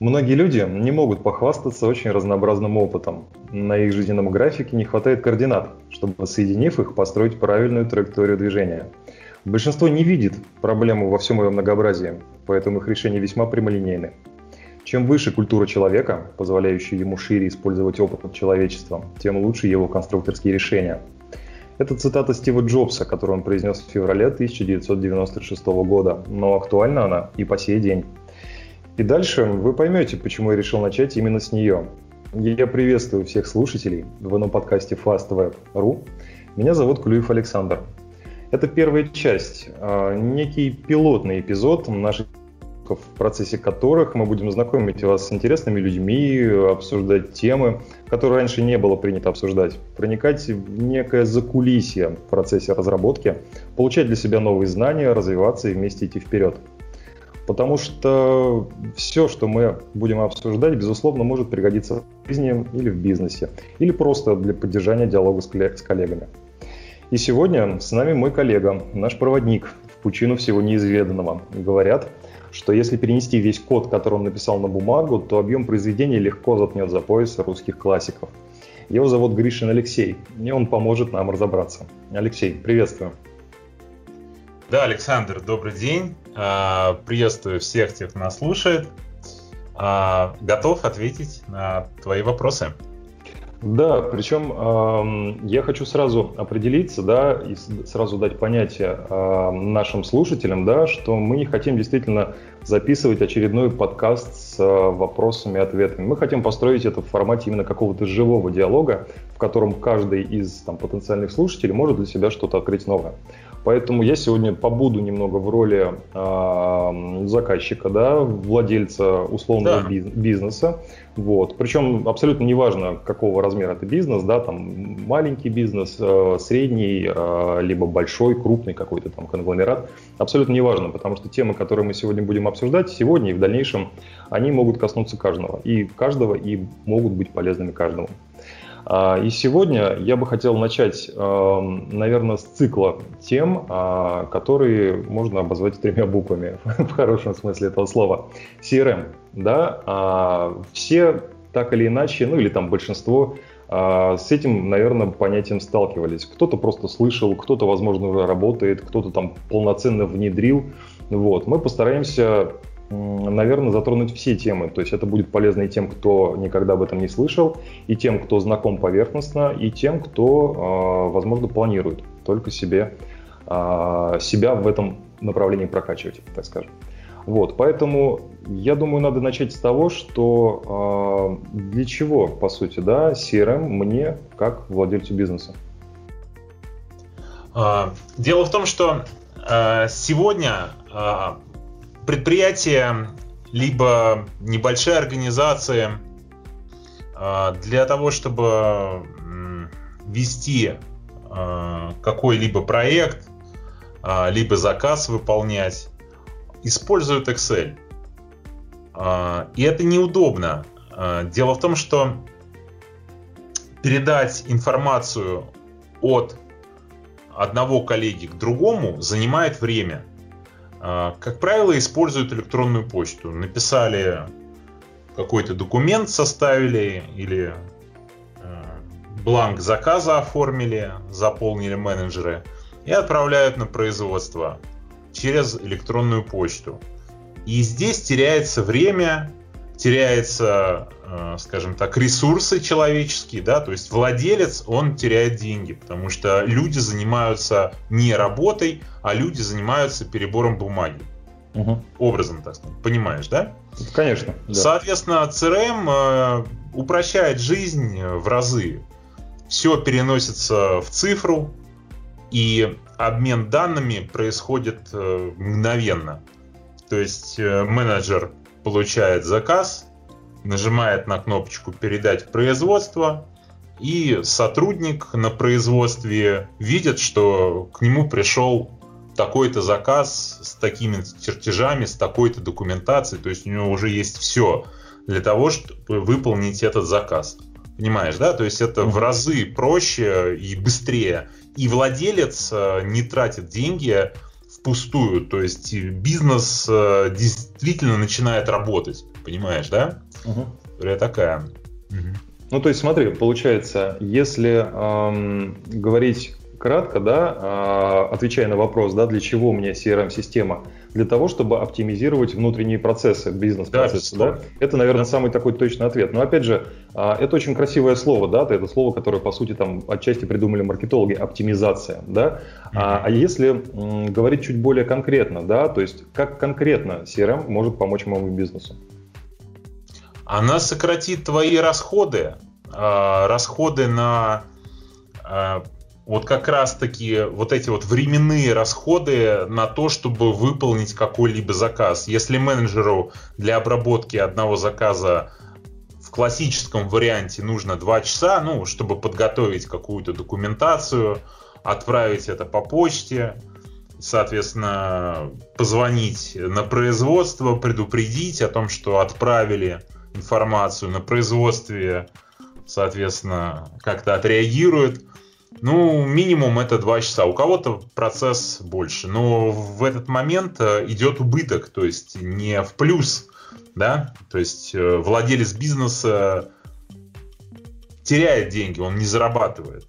Многие люди не могут похвастаться очень разнообразным опытом. На их жизненном графике не хватает координат, чтобы, соединив их, построить правильную траекторию движения. Большинство не видит проблему во всем ее многообразии, поэтому их решения весьма прямолинейны. Чем выше культура человека, позволяющая ему шире использовать опыт человечества, тем лучше его конструкторские решения. Это цитата Стива Джобса, которую он произнес в феврале 1996 года, но актуальна она и по сей день. И дальше вы поймете, почему я решил начать именно с нее. Я приветствую всех слушателей в новом подкасте FastWeb.ru. Меня зовут Клюев Александр. Это первая часть, а, некий пилотный эпизод наших в процессе которых мы будем знакомить вас с интересными людьми, обсуждать темы, которые раньше не было принято обсуждать, проникать в некое закулисье в процессе разработки, получать для себя новые знания, развиваться и вместе идти вперед. Потому что все, что мы будем обсуждать, безусловно, может пригодиться в жизни или в бизнесе, или просто для поддержания диалога с коллегами. И сегодня с нами мой коллега, наш проводник в пучину всего неизведанного. Говорят, что если перенести весь код, который он написал на бумагу, то объем произведения легко запнет за пояс русских классиков. Его зовут Гришин Алексей, и он поможет нам разобраться. Алексей, приветствую. Да, Александр, добрый день. А, приветствую всех тех, кто нас слушает. А, готов ответить на твои вопросы. Да, причем я хочу сразу определиться, да, и сразу дать понятие нашим слушателям, да, что мы не хотим действительно записывать очередной подкаст с э, вопросами и ответами. Мы хотим построить это в формате именно какого-то живого диалога, в котором каждый из там, потенциальных слушателей может для себя что-то открыть новое. Поэтому я сегодня побуду немного в роли э, заказчика, да, владельца условного да. бизнеса. Вот. Причем абсолютно неважно, какого размера это бизнес, да, там маленький бизнес, э, средний, э, либо большой, крупный какой-то там конгломерат. Абсолютно неважно, потому что темы, которые мы сегодня будем обсуждать, сегодня и в дальнейшем, они могут коснуться каждого. И каждого, и могут быть полезными каждому. А, и сегодня я бы хотел начать, эм, наверное, с цикла тем, а, которые можно обозвать тремя буквами, в хорошем смысле этого слова. CRM, да, а, все так или иначе, ну или там большинство с этим, наверное, понятием сталкивались. Кто-то просто слышал, кто-то, возможно, уже работает, кто-то там полноценно внедрил. Вот. Мы постараемся наверное, затронуть все темы. То есть это будет полезно и тем, кто никогда об этом не слышал, и тем, кто знаком поверхностно, и тем, кто, а, возможно, планирует только себе, а, себя в этом направлении прокачивать, так скажем. Вот, поэтому я думаю, надо начать с того, что э, для чего, по сути, да, CRM мне как владельцу бизнеса. Дело в том, что сегодня предприятие, либо небольшая организация а, для того, чтобы вести а, какой-либо проект, а, либо заказ выполнять, используют Excel. И это неудобно. Дело в том, что передать информацию от одного коллеги к другому занимает время. А, как правило, используют электронную почту. Написали какой-то документ, составили или э, бланк заказа оформили, заполнили менеджеры и отправляют на производство через электронную почту. И здесь теряется время, теряется, э, скажем так, ресурсы человеческие, да, то есть владелец, он теряет деньги, потому что люди занимаются не работой, а люди занимаются перебором бумаги. Угу. Образом, так сказать. Понимаешь, да? Конечно. Да. Соответственно, CRM э, упрощает жизнь в разы. Все переносится в цифру, и обмен данными происходит э, мгновенно. То есть менеджер получает заказ, нажимает на кнопочку «Передать в производство», и сотрудник на производстве видит, что к нему пришел такой-то заказ с такими чертежами, с такой-то документацией, то есть у него уже есть все для того, чтобы выполнить этот заказ. Понимаешь, да? То есть это в разы проще и быстрее. И владелец э, не тратит деньги впустую. То есть бизнес э, действительно начинает работать. Понимаешь, да? Угу. Такая. Угу. Ну, то есть, смотри, получается, если эм, говорить кратко, да, э, отвечая на вопрос, да, для чего мне CRM-система, для того, чтобы оптимизировать внутренние процессы, бизнес-процессы, да, да? Это, наверное, да. самый такой точный ответ. Но, опять же, э, это очень красивое слово, да, это слово, которое, по сути, там отчасти придумали маркетологи, оптимизация, да. Mm-hmm. А, а если м, говорить чуть более конкретно, да, то есть как конкретно CRM может помочь моему бизнесу? она сократит твои расходы, а, расходы на а, вот как раз таки вот эти вот временные расходы на то, чтобы выполнить какой-либо заказ. Если менеджеру для обработки одного заказа в классическом варианте нужно 2 часа, ну, чтобы подготовить какую-то документацию, отправить это по почте, соответственно, позвонить на производство, предупредить о том, что отправили – информацию на производстве, соответственно, как-то отреагирует. Ну, минимум это 2 часа. У кого-то процесс больше. Но в этот момент э, идет убыток, то есть не в плюс, да, то есть э, владелец бизнеса теряет деньги, он не зарабатывает.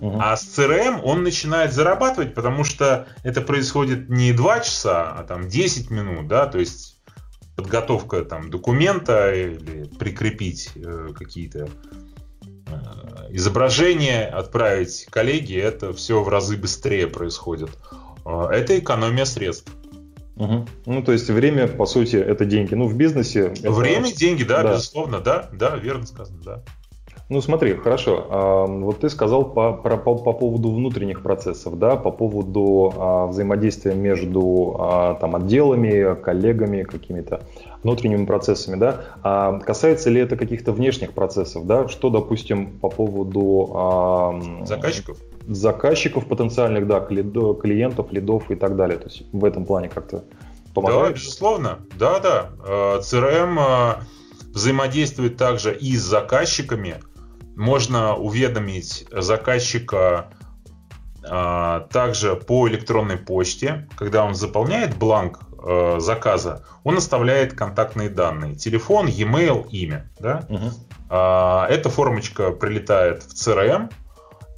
Uh-huh. А с CRM он начинает зарабатывать, потому что это происходит не 2 часа, а там 10 минут, да, то есть подготовка там документа или прикрепить э, какие-то э, изображения, отправить коллеге, это все в разы быстрее происходит. Э, это экономия средств. Угу. Ну, то есть время, по сути, это деньги. Ну, в бизнесе... Это... Время, деньги, да, да, безусловно, да, да, верно сказано, да. Ну смотри, хорошо. А, вот ты сказал по, по, по, по поводу внутренних процессов, да, по поводу а, взаимодействия между а, там, отделами, коллегами, какими-то внутренними процессами, да. А касается ли это каких-то внешних процессов, да? Что, допустим, по поводу а, заказчиков? Заказчиков потенциальных, да, клиентов, лидов и так далее. То есть в этом плане как-то помогает? Да, безусловно. Да, да. CRM взаимодействует также и с заказчиками, можно уведомить заказчика а, также по электронной почте, когда он заполняет бланк э, заказа, он оставляет контактные данные: телефон, e-mail, имя. Да? Угу. А, эта формочка прилетает в CRM,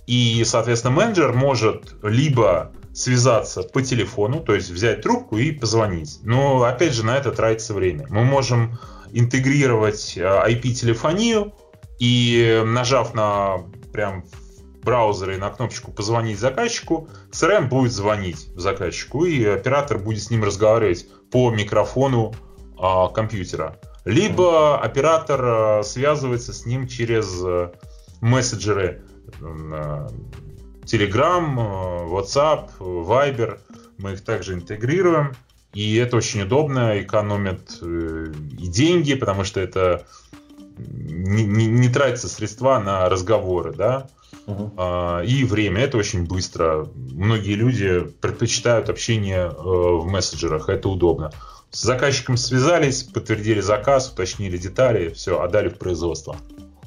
и, соответственно, менеджер может либо связаться по телефону, то есть взять трубку и позвонить. Но, опять же, на это тратится время. Мы можем интегрировать IP-телефонию э, и нажав на прям браузере на кнопочку «Позвонить заказчику», CRM будет звонить заказчику, и оператор будет с ним разговаривать по микрофону а, компьютера. Либо оператор а, связывается с ним через а, мессенджеры а, Telegram, а, WhatsApp, Viber. Мы их также интегрируем. И это очень удобно, экономит э, и деньги, потому что это не, не, не тратятся средства на разговоры, да, угу. а, и время. Это очень быстро. Многие люди предпочитают общение э, в мессенджерах, это удобно. С заказчиком связались, подтвердили заказ, уточнили детали, все, отдали в производство.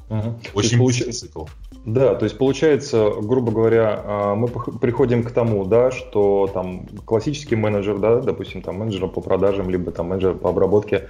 Угу. Очень быстрый получ... цикл. Да, то есть получается, грубо говоря, а, мы приходим к тому, да, что там классический менеджер, да, допустим, там менеджер по продажам, либо там менеджер по обработке,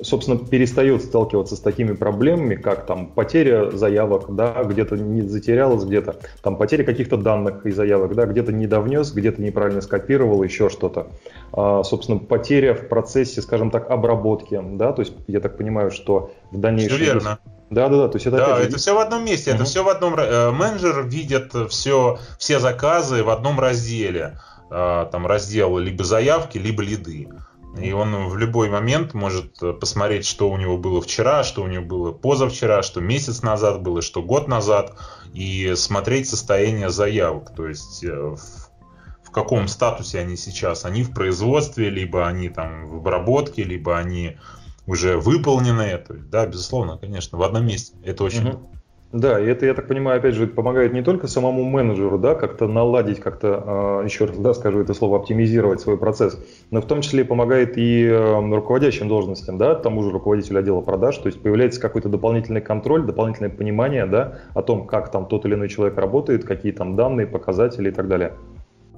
собственно, перестает сталкиваться с такими проблемами, как там потеря заявок, да, где-то не затерялась, где-то там потеря каких-то данных и заявок, да, где-то не довнес, где-то неправильно скопировал, еще что-то. А, собственно, потеря в процессе, скажем так, обработки, да, то есть я так понимаю, что в дальнейшем... Все верно. Да, да, да. То есть это, да, это все в одном месте, uh-huh. это все в одном. Э, менеджер видит все, все заказы в одном разделе. Э, там раздел либо заявки, либо лиды. И он в любой момент может посмотреть, что у него было вчера, что у него было позавчера, что месяц назад было, что год назад, и смотреть состояние заявок. То есть э, в, в каком статусе они сейчас. Они в производстве, либо они там в обработке, либо они уже выполненные. То есть, да, безусловно, конечно, в одном месте. Это очень угу. Да, и это, я так понимаю, опять же, помогает не только самому менеджеру, да, как-то наладить, как-то, а, еще раз, да, скажу это слово, оптимизировать свой процесс, но в том числе помогает и эм, руководящим должностям, да, тому же руководителю отдела продаж, то есть появляется какой-то дополнительный контроль, дополнительное понимание, да, о том, как там тот или иной человек работает, какие там данные, показатели и так далее.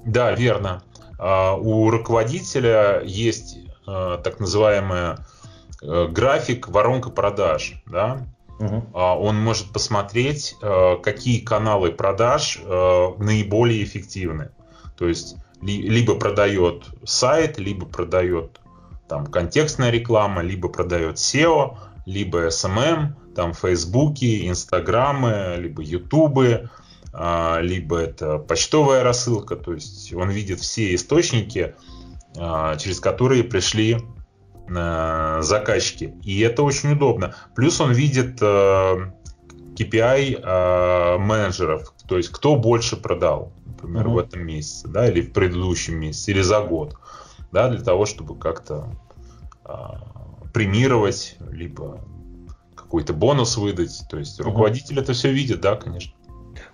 Да, верно. А, у руководителя есть а, так называемая э, график воронка продаж, да, Угу. Он может посмотреть, какие каналы продаж наиболее эффективны. То есть либо продает сайт, либо продает там контекстная реклама, либо продает SEO, либо SMM, там Фейсбуки, Инстаграмы, либо Ютубы, а, либо это почтовая рассылка, то есть он видит все источники, а, через которые пришли заказчики. И это очень удобно. Плюс он видит KPI менеджеров, то есть кто больше продал, например, uh-huh. в этом месяце, да, или в предыдущем месяце, или за год, да, для того, чтобы как-то премировать, либо какой-то бонус выдать. То есть руководитель uh-huh. это все видит, да, конечно.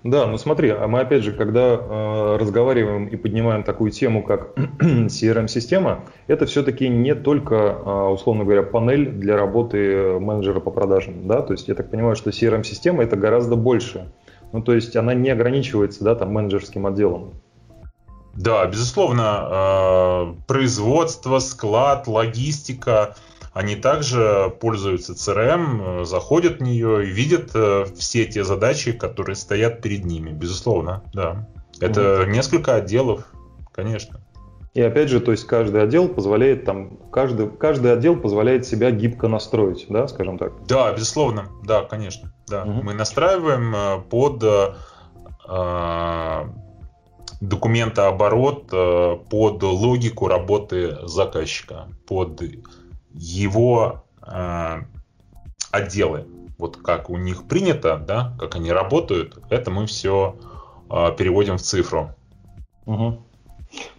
Да, ну смотри, а мы опять же, когда э, разговариваем и поднимаем такую тему, как CRM-система, это все-таки не только, э, условно говоря, панель для работы менеджера по продажам, да, то есть я так понимаю, что CRM-система это гораздо больше, ну то есть она не ограничивается, да, там менеджерским отделом. Да, безусловно, э, производство, склад, логистика, они также пользуются CRM, э, заходят в нее и видят э, все те задачи, которые стоят перед ними. Безусловно, да. Это угу. несколько отделов, конечно. И опять же, то есть каждый отдел позволяет там, каждый, каждый отдел позволяет себя гибко настроить, да, скажем так? Да, безусловно, да, конечно. Да. Угу. Мы настраиваем э, под э, документооборот, под логику работы заказчика, под его э, отделы. Вот как у них принято, да, как они работают, это мы все э, переводим в цифру. Угу.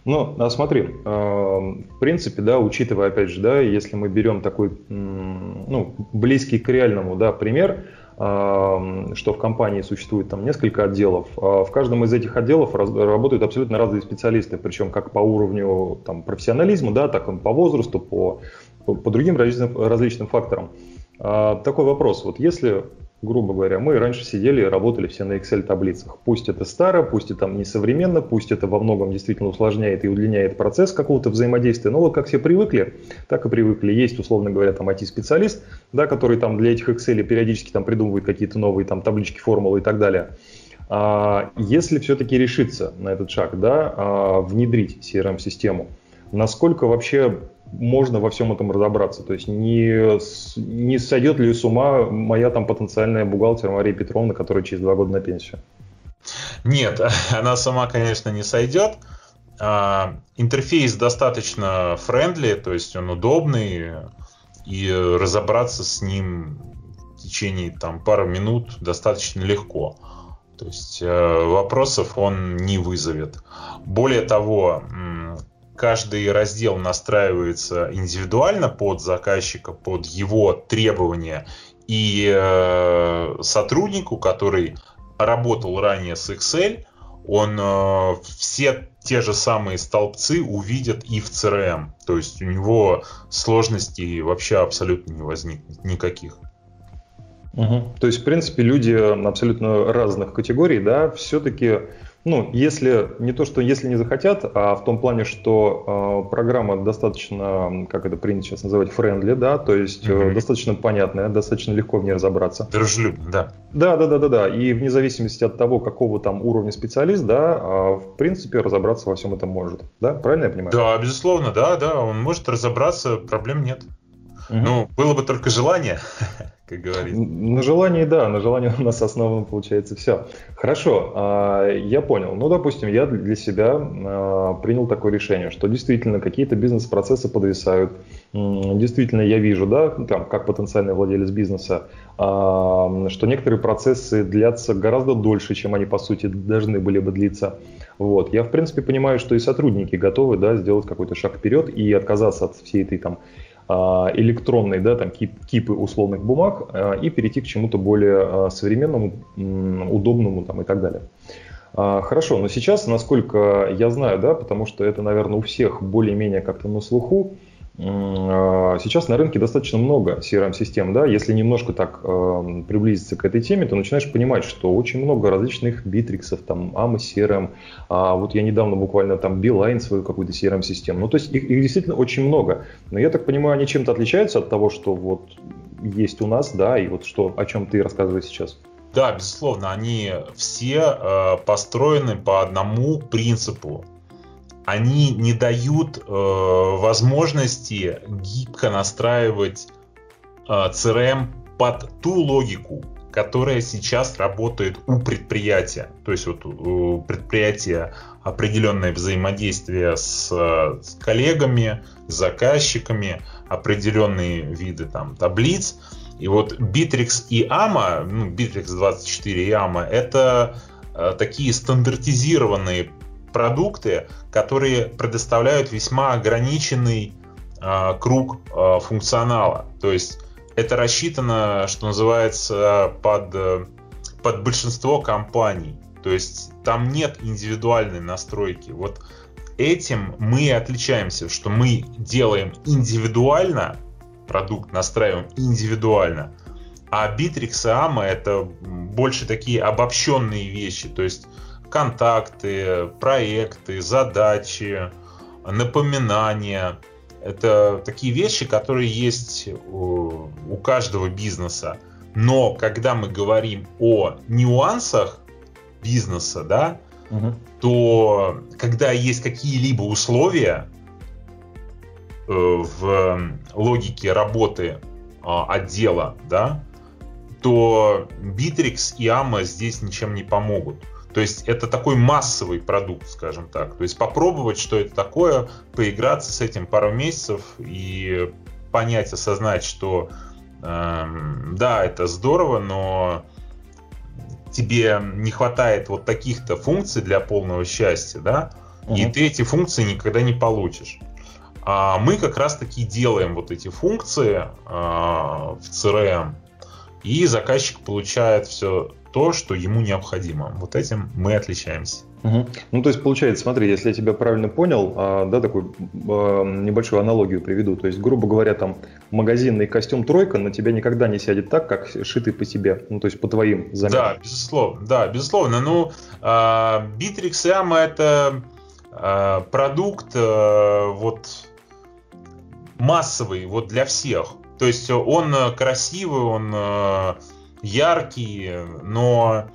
Ну, а смотри, э, в принципе, да, учитывая, опять же, да, если мы берем такой, ну, близкий к реальному, да, пример, э, что в компании существует там несколько отделов, а в каждом из этих отделов раз, работают абсолютно разные специалисты, причем как по уровню там профессионализма, да, так и по возрасту, по по, другим различным, различным факторам. А, такой вопрос. Вот если, грубо говоря, мы раньше сидели и работали все на Excel таблицах, пусть это старо, пусть это не современно, пусть это во многом действительно усложняет и удлиняет процесс какого-то взаимодействия, но вот как все привыкли, так и привыкли. Есть, условно говоря, там IT-специалист, да, который там для этих Excel периодически там придумывает какие-то новые там таблички, формулы и так далее. А, если все-таки решиться на этот шаг, да, а, внедрить CRM-систему, насколько вообще можно во всем этом разобраться. То есть не, не сойдет ли с ума моя там потенциальная бухгалтер Мария Петровна, которая через два года на пенсию? Нет, она сама, конечно, не сойдет. А, интерфейс достаточно friendly, то есть он удобный, и разобраться с ним в течение там, пары минут достаточно легко. То есть э, вопросов он не вызовет. Более того, каждый раздел настраивается индивидуально под заказчика, под его требования. И э, сотруднику, который работал ранее с Excel, он э, все те же самые столбцы увидит и в CRM. То есть у него сложностей вообще абсолютно не возникнет никаких. Угу. То есть, в принципе, люди абсолютно разных категорий, да, все-таки ну, если не то, что если не захотят, а в том плане, что э, программа достаточно, как это принято сейчас называть, френдли, да, то есть mm-hmm. э, достаточно понятная, достаточно легко в ней разобраться. Дружелюбно, да. Да, да, да, да, да. И вне зависимости от того, какого там уровня специалист, да, э, в принципе, разобраться во всем этом может. Да, правильно я понимаю? Да, безусловно, да, да, он может разобраться, проблем нет. Угу. Ну, было бы только желание. как говорится. На желании, да, на желании у нас основано получается все. Хорошо, а, я понял. Ну, допустим, я для себя а, принял такое решение, что действительно какие-то бизнес-процессы подвисают. Действительно, я вижу, да, там, как потенциальный владелец бизнеса, а, что некоторые процессы длятся гораздо дольше, чем они, по сути, должны были бы длиться. Вот. Я, в принципе, понимаю, что и сотрудники готовы да, сделать какой-то шаг вперед и отказаться от всей этой там а, электронные, да, там кип, кипы условных бумаг а, и перейти к чему-то более а, современному, удобному там и так далее. Хорошо, но сейчас, насколько я знаю, да, потому что это, наверное, у всех более-менее как-то на слуху, сейчас на рынке достаточно много CRM-систем, да, если немножко так э, приблизиться к этой теме, то начинаешь понимать, что очень много различных битриксов, там, AMA CRM, а вот я недавно буквально там Beeline свою какую-то CRM-систему, ну, то есть их, их действительно очень много, но я так понимаю, они чем-то отличаются от того, что вот есть у нас, да, и вот что, о чем ты рассказываешь сейчас. Да, безусловно, они все э, построены по одному принципу они не дают э, возможности гибко настраивать э, CRM под ту логику, которая сейчас работает у предприятия. То есть вот у предприятия определенное взаимодействие с, с коллегами, с заказчиками, определенные виды там таблиц. И вот Bittrex и AMA, ну, Bittrex 24 и AMA, это э, такие стандартизированные продукты, которые предоставляют весьма ограниченный э, круг э, функционала. То есть это рассчитано, что называется, под, э, под большинство компаний. То есть там нет индивидуальной настройки. Вот этим мы отличаемся, что мы делаем индивидуально, продукт настраиваем индивидуально, а Bittrex и AMA это больше такие обобщенные вещи. То есть контакты, проекты, задачи, напоминания. Это такие вещи, которые есть у, у каждого бизнеса. Но когда мы говорим о нюансах бизнеса, да, угу. то когда есть какие-либо условия э, в логике работы э, отдела, да, то Bittrex и AMA здесь ничем не помогут. То есть это такой массовый продукт, скажем так. То есть попробовать, что это такое, поиграться с этим пару месяцев и понять, осознать, что эм, да, это здорово, но тебе не хватает вот таких-то функций для полного счастья, да, угу. и ты эти функции никогда не получишь. А мы как раз таки делаем вот эти функции э, в CRM, и заказчик получает все то, что ему необходимо. Вот этим мы отличаемся. Угу. Ну, то есть, получается, смотри, если я тебя правильно понял, а, да, такую а, небольшую аналогию приведу. То есть, грубо говоря, там магазинный костюм тройка на тебя никогда не сядет так, как шитый по себе, ну, то есть по твоим заметам. Да, безусловно, да, безусловно. Ну, а, Bittrex Yama это а, продукт а, вот массовый, вот для всех. То есть он красивый, он яркий, но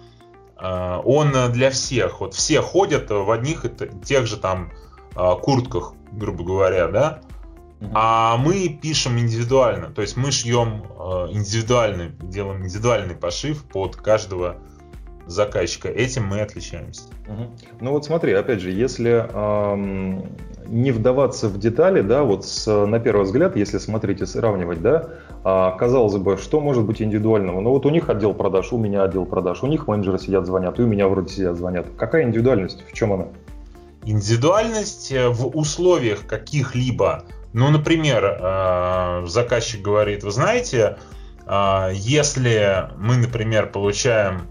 э, он для всех. Вот все ходят в одних и тех же там э, куртках, грубо говоря, да. А мы пишем индивидуально, то есть мы шьем э, индивидуальный, делаем индивидуальный пошив под каждого заказчика. Этим мы отличаемся. Ну вот смотри, опять же, если эм, не вдаваться в детали, да, вот с, на первый взгляд, если смотреть и сравнивать, да, а, казалось бы, что может быть индивидуального? Ну вот у них отдел продаж, у меня отдел продаж, у них менеджеры сидят, звонят, и у меня вроде сидят, звонят. Какая индивидуальность? В чем она? Индивидуальность э, в условиях каких-либо, ну, например, э, заказчик говорит, вы знаете, э, если мы, например, получаем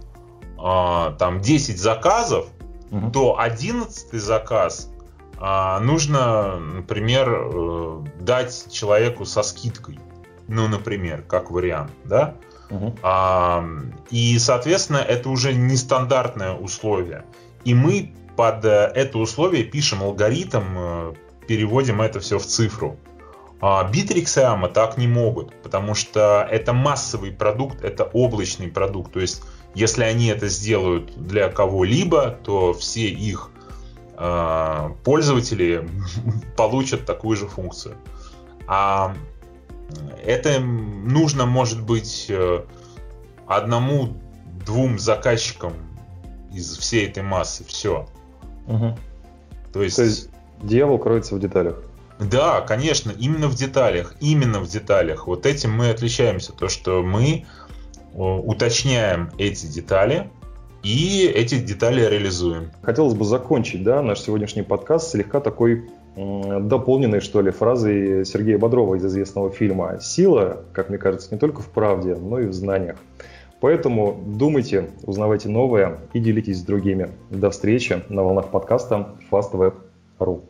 там 10 заказов, угу. то 11 заказ а, нужно, например, э, дать человеку со скидкой. Ну, например, как вариант, да? Угу. А, и, соответственно, это уже нестандартное условие. И мы под э, это условие пишем алгоритм, э, переводим это все в цифру. А Bittrex и AMA так не могут, потому что это массовый продукт, это облачный продукт. То есть, если они это сделают для кого-либо, то все их пользователи получат такую же функцию. А это нужно, может быть, э, одному-двум заказчикам из всей этой массы. Все. Угу. То, есть... То есть дьявол кроется в деталях. Да, конечно, именно в деталях. Именно в деталях. Вот этим мы отличаемся. То, что мы э, уточняем эти детали, и эти детали реализуем. Хотелось бы закончить да, наш сегодняшний подкаст слегка такой дополненной, что ли, фразой Сергея Бодрова из известного фильма «Сила, как мне кажется, не только в правде, но и в знаниях». Поэтому думайте, узнавайте новое и делитесь с другими. До встречи на волнах подкаста FastWeb.ru.